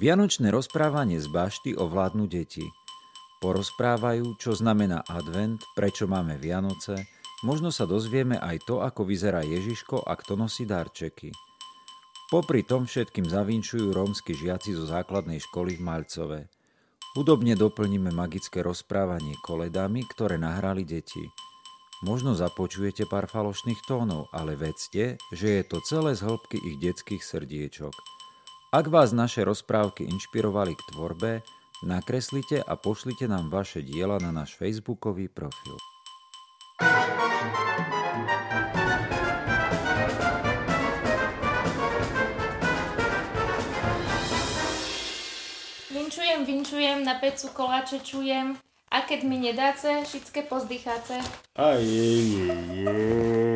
Vianočné rozprávanie z bašty ovládnu deti. Porozprávajú, čo znamená advent, prečo máme Vianoce, možno sa dozvieme aj to, ako vyzerá Ježiško a kto nosí darčeky. Popri tom všetkým zavinčujú rómsky žiaci zo základnej školy v Malcove. Hudobne doplníme magické rozprávanie koledami, ktoré nahrali deti. Možno započujete pár falošných tónov, ale vedzte, že je to celé z hĺbky ich detských srdiečok. Ak vás naše rozprávky inšpirovali k tvorbe, nakreslite a pošlite nám vaše diela na náš facebookový profil. Vinčujem, vinčujem, na pecu koláče čujem, a keď mi nedáce, všetké pozdycháce. Aj, jej, jej, jej.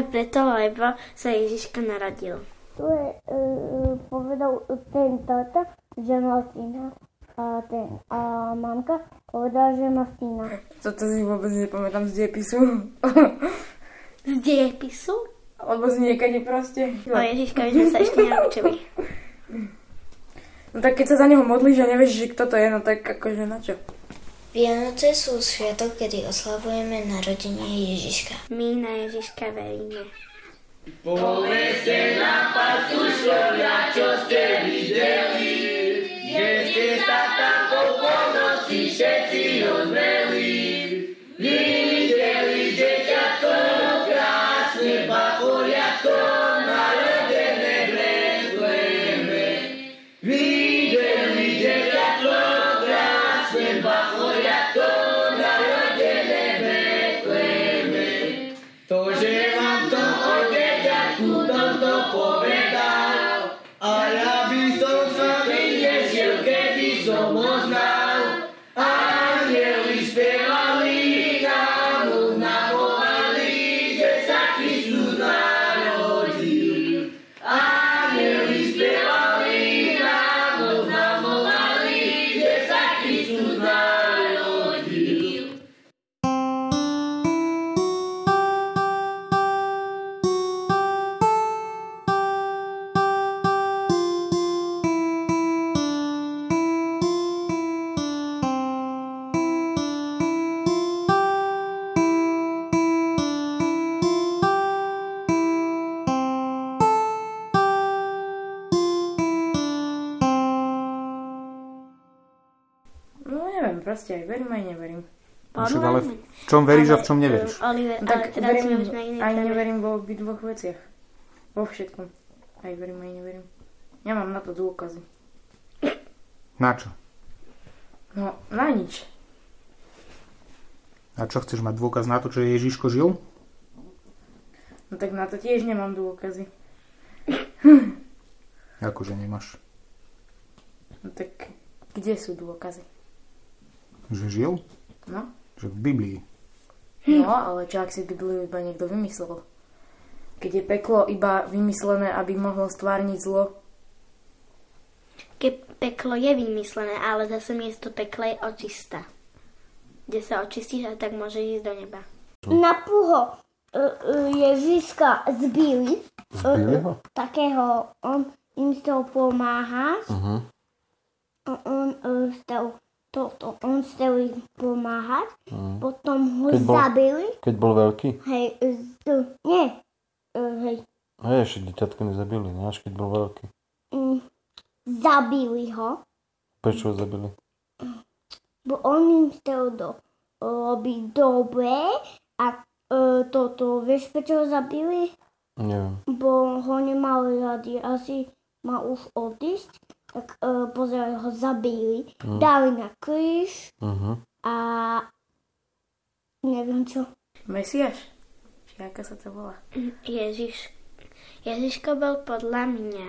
Máme preto, lebo sa Ježiška narodil. Tu je, uh, povedal ten tata, že má syna. A, ten, a mamka povedala, že má syna. Toto si vôbec nepamätám z diepisu. Z diepisu? Alebo z niekedy proste. O Ježiška, my sme sa ešte nenaučili. No tak keď sa za neho modlíš a nevieš, že kto to je, no tak akože na čo? Vianoce sú sviatok, kedy oslavujeme narodenie Ježiška. My na Ježiška veríme. Poveste na pastušovia, čo ste videli, proste aj verím, aj neverím. Však ale v čom veríš a v čom neveríš? Oliver, No ale tak teda verím, aj neverím vo obidvoch veciach. Vo všetkom. Aj verím, aj neverím. Nemám na to dôkazy. Na čo? No, na nič. A čo chceš mať dôkaz na to, čo Ježiško žil? No tak na to tiež nemám dôkazy. Akože nemáš. No tak kde sú dôkazy? Že žil? No, Že v Biblii. no ale čo ak si Bibliu iba niekto vymyslel? Keď je peklo iba vymyslené, aby mohlo stvárniť zlo, Keď peklo je vymyslené, ale zase miesto pekla je očista. Kde sa očistíš a tak môže ísť do neba. Na puho uh, Ježiška zbili. Zbili ho? Takého, on im z toho pomáha. Uh-huh. A on uh, stel, to, to, on stel im pomáhať. Potom ho Keď bol- zabili. Keď bol veľký? Hej, z, nie. Uh, hej, Hej, ešte dieťatko nezabili, ne? Až keď bol veľký. mm, zabili ho. Prečo ho zabili? bo on im chcel do, robiť dobre a e, toto, vieš prečo ho zabili? Neviem. Bo ho nemali radi, asi mal už odísť, e, pozerali ho zabili, Mm. dali na kríž Uh-huh. a neviem čo. Mesiaš? Či ako sa to volá? Ježiš. Ježiško bol podľa mňa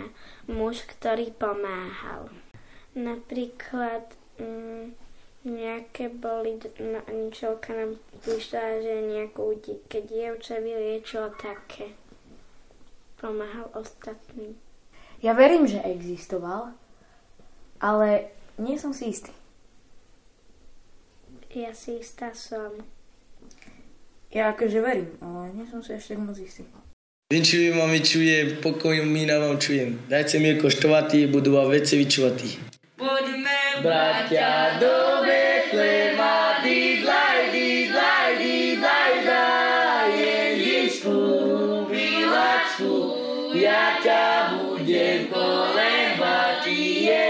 muž, ktorý pomáhal. Napríklad, mm, Nejaké boli, na- Ničelka nám píšla, že nejakú keď dievča vyliečilo také. Pomáhal ostatným. Ja verím, že existoval, ale nie som si istý. Ja si istá som. Ja akože verím, ale nie som si ešte moc istý. Vinčujem a my čujem, pokoj mína vám čujem. Dajte mi koštovatý, budu vám veci vyčuvatý. Poďme, bratia, do Betlema, dídlaj, dídlaj, daj, Ježišku, miláčku, ja ťa budem kolebať, Ježišku,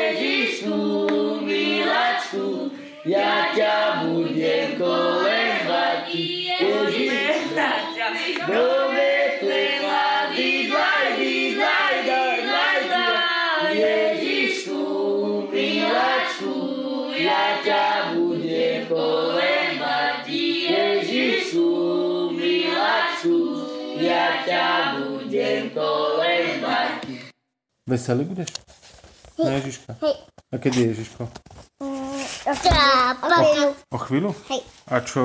ja ťa budem kolebať, Ježišku, do Betlema, dídlaj, dídlaj, dídlaj, daj, Ježišku, miláčku, ja ťa budem kolebať, Ježišu, miláčku, ja ťa budem kolebať. Veselý budeš? Na Ježiška. Hej. A kedy je Ježiško? O chvíľu? Hej. A čo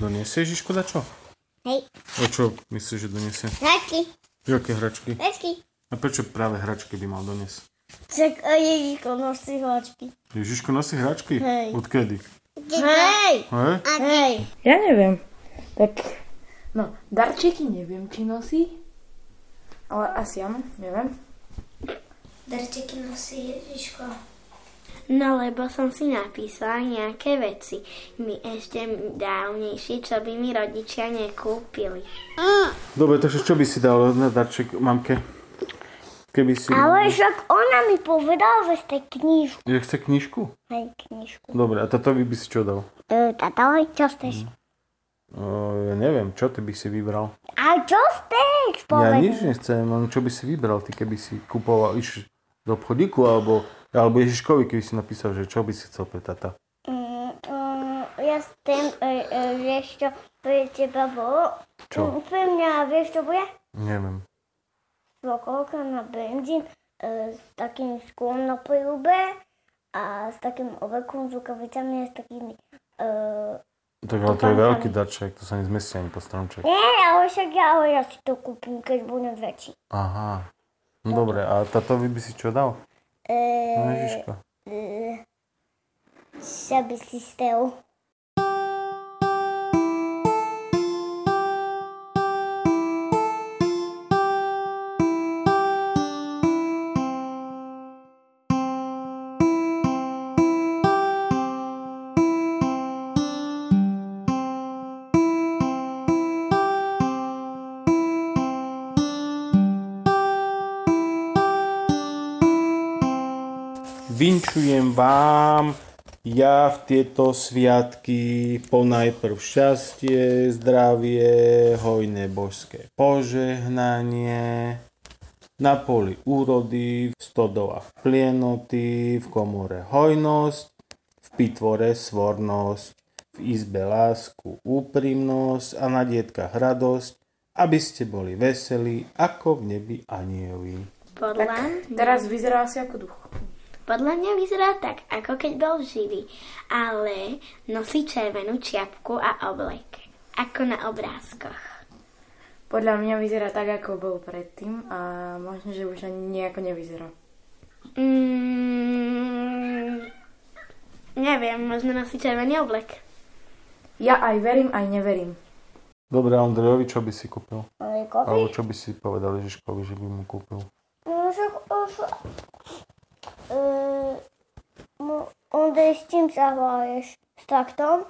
doniesie Ježiško da čo? Hej. O čo myslíš, že doniesie? Hračky. Jaké hračky? Hračky. A prečo práve hračky by mal doniesť? Čak a Ježiško nosí hračky. Ježiško nosí hračky? Hej. Odkedy? Hej. Hej? Hej. Ja neviem. Tak, no, darčeky neviem, či nosí. Ale asi áno, neviem. Darčeky nosí Ježiško. No lebo som si napísala nejaké veci. Mi ešte dávnejšie, čo by mi rodičia nekúpili. Dobre, takže čo by si dal na darček mamke? Keby si... Ale však ona mi povedala, že ste knižku. Je chce knižku? Hej, knižku. Dobre, a tatovi by si čo dal? E, Tato, čo chceš? O, ja neviem, čo ty by si vybral? A čo chceš? Ja nič nechcem, len čo by si vybral ty, keby si kupoval, iš do obchodíku, alebo, alebo Ježiškovi, keby si napísal, že čo by si chcel pre tata. Mm, mm, ja chcem, e, e, vieš čo, pre teba bolo? Čo? Mm, Pre mňa, vieš čo bude? Neviem. Lokolka na benzín e, s takým šklom na pľúbe a s takým ovekom s rukavicami a s takými... E, Tak ale to je veľký darček, to sa nezmestí ani po stromček. nie, ale však ja, ale ja si to kúpim, keď budem väčší. Aha. No dobre, a tatovi by si čo dal? E, No Ježiško. e, čo by si? Vinčujem vám ja v tieto sviatky ponajprv šťastie, zdravie, hojné božské požehnanie, na poli úrody, v stodolách plienoty, v komore hojnosť, v pitvore svornosť, v izbe lásku, úprimnosť a na dietkach radosť, aby ste boli veselí ako v nebi anieli. Podľa, Teraz vyzerá asi ako duch. Podľa mňa vyzerá tak, ako keď bol živý, ale nosí červenú čiapku a oblek, ako na obrázkoch. Podľa mňa vyzerá tak, ako bol predtým a možno, že už ani nejako nevyzerá. Mm, neviem, možno nosí červený oblek. Ja aj verím, aj neverím. Dobre, Andrejovi, čo by si kúpil? Ale Alebo čo by si povedal Ježiškovi, že by mu kúpil? No, však, e, no, Ondej, s čím sa hľadeš? S traktom?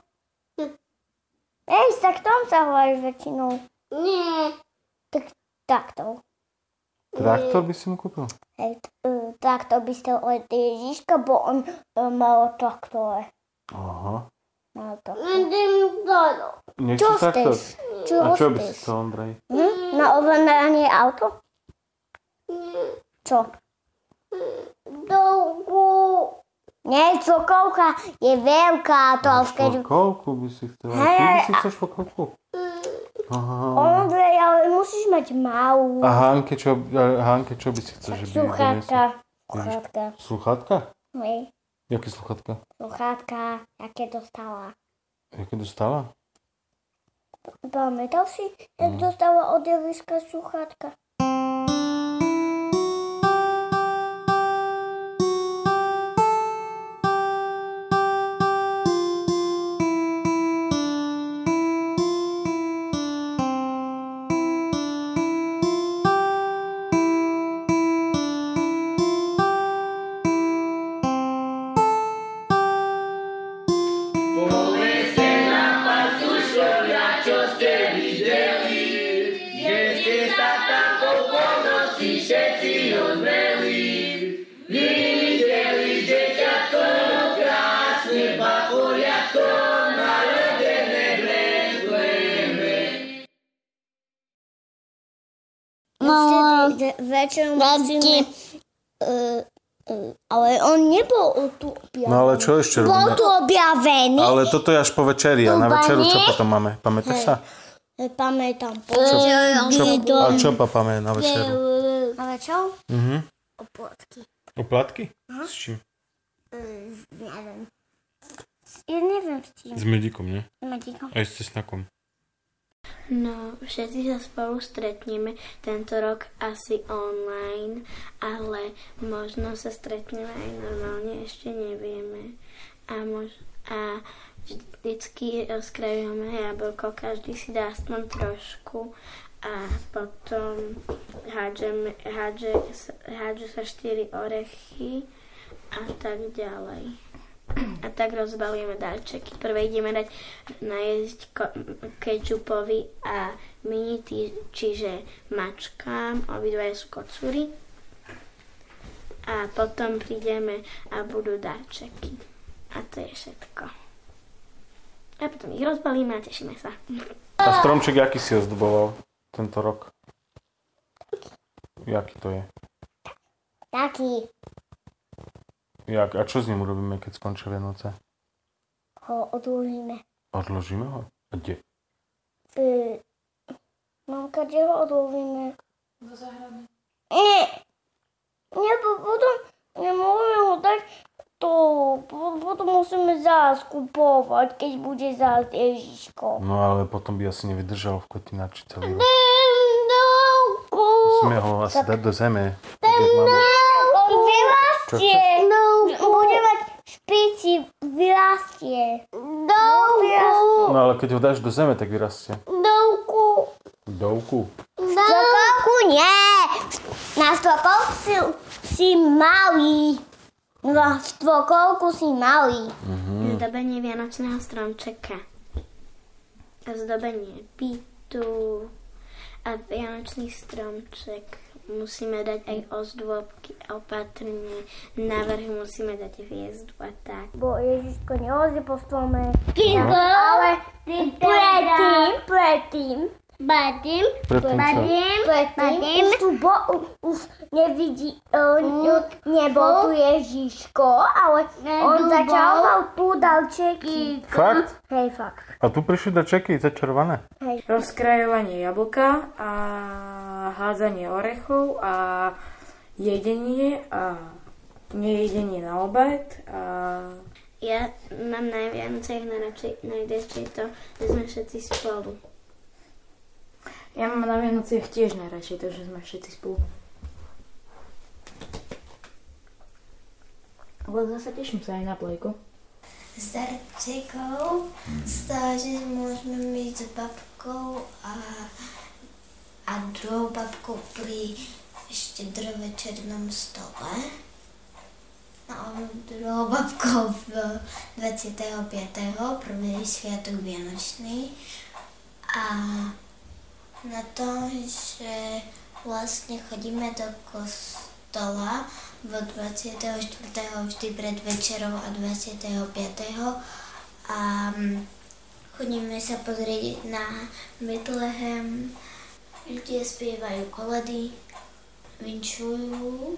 Ej, s traktom sa hľadeš väčšinou. Nie. Tak takto. Traktor by si mu kúpil? Hej, t- e, traktor by ste od Ježiška, bo on e, mal traktore. Aha. Mal to. Nechceš Čo traktor? Čo A čo by si chcel, Ondrej? Hm? Na ovládanie auto? Čo? Nie, cokolka je veľká, to keď... Šporkovku by si chcel? A Hej, ty by si chcel šporkovku? Aha. Ondrej, ale musíš mať malú. A Hanke, čo, Hanke, čo by si chcel, že by? Sluchátka. Sluchátka. Sluchátka? Hej. Jaké sluchatka? Sluchátka, jaké dostala. Jaké dostala? Pamätal si, jak dostala od Jeviska sluchátka? No, večer musíme... Uh, uh, ale on nebol tu objavený. No ale čo ešte Bol robíme? tu objavený. Ale toto je až po večeri a na večeru čo potom máme? Pamätáš sa? Pamätám. Čo, a čo papáme na večeru? Na večeru? Mhm. Oplatky. Oplatky? Aha. S čím? Uh, neviem. Ja neviem s čím. S medikom, nie? Medikom. Aj s cesnakom. No, všetci sa spolu stretneme tento rok asi online, ale možno sa stretneme aj normálne, ešte nevieme. A, mož- a vždycky rozkrajujeme jablko, každý si dá aspoň trošku a potom hádžeme, hádže, sa štyri orechy a tak ďalej. A tak rozbalíme darčeky. Prvé ideme dať najesť ko- kečupovi a mini, tý- čiže mačkám, obidvaja sú kocúry. A potom prídeme a budú darčeky. A to je všetko. A potom ich rozbalíme a tešíme sa. A stromček, aký si ozdoboval tento rok? Jaký to je? Taký Jak? A čo s ním urobíme, keď skončia Vianoce? ho odložíme. Odložíme ho? A kde? Uh, mamka, kde ho odložíme? Do záhrady. Nie, nie, po- potom nemôžeme ho dať to, po- potom musíme zás kupovať, keď bude zás Ježiško. No ale potom by asi nevydržal v kotinači celý rok. No, Musíme ho asi dať do zeme. Tak jak máme. Vyrastie. Bude mať špici, vyrastie. Dovku. No ale keď ho dáš do zeme, tak vyrastie. Dovku. Dovku. Strokovku nie. Na strokovku si, si malý. Na strokovku si malý. Zdobenie vianočného stromčeka. A zdobenie bytu. A vianočný stromček musíme dať aj ozdôbky opatrne. Na vrch musíme dať hviezdu a tak. Bo Ježiško nehozie po strome. Ale predtým, predtým, Predtým čo? predtým, už tu bo, už nevidí, uh, nebol tu Ježiško, ale on začal mal tu dalčeky. Fakt? Hej, fakt. A tu prišli do čeky začarované. Hej. Rozkrajovanie jablka a hádzanie orechov a jedenie a nejedenie na obed a Ja mám na Vianociach najradšej, najradšej to, že sme všetci spolu. Ja mám na Vianociach tiež najradšej to, že sme všetci spolu. Ale zase teším sa aj na plejku. S toho, že môžeme byť s babkou a, a druhou babkou pri štedrovečernom stole. No a druhou babkou v 25. prvý sviatok Vianočný. A na to, že vlastne chodíme do kostola v 24. vždy pred večerou a 25. A mm, chodíme sa pozrieť na Bethlehem, ľudia spievajú koledy, vinčujú.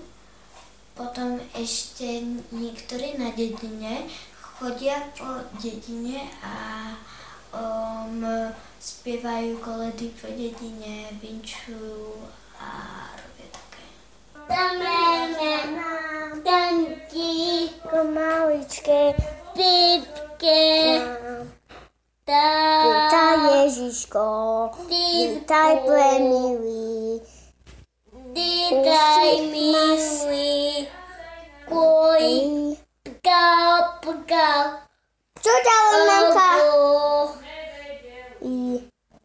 Potom ešte niektorí na dedine chodia po dedine a um, spievajú koledy po dedine, vinčujú a robia také. Nám tanti, ako maličké, pipke, Vítaj Ježiško, vítaj plemilý, vítaj milý, kuj, pkal, pkal. Čo ďalej, mamka?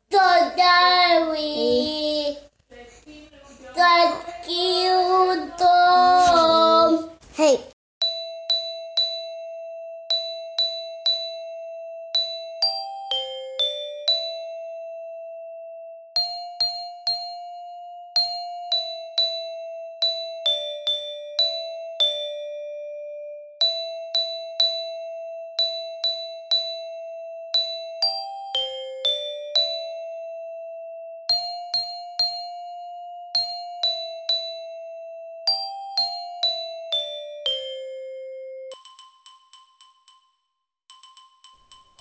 To dali, taký útom. Hej.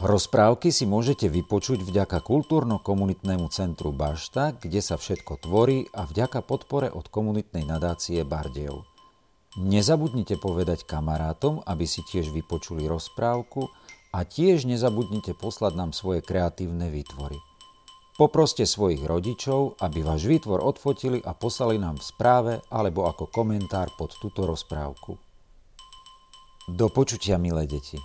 Rozprávky si môžete vypočuť vďaka kultúrno-komunitnému centru Bašta, kde sa všetko tvorí a vďaka podpore od komunitnej nadácie Bardejov. Nezabudnite povedať kamarátom, aby si tiež vypočuli rozprávku a tiež nezabudnite poslať nám svoje kreatívne výtvory. Poproste svojich rodičov, aby váš výtvor odfotili a poslali nám v správe alebo ako komentár pod túto rozprávku. Do počutia, milé deti.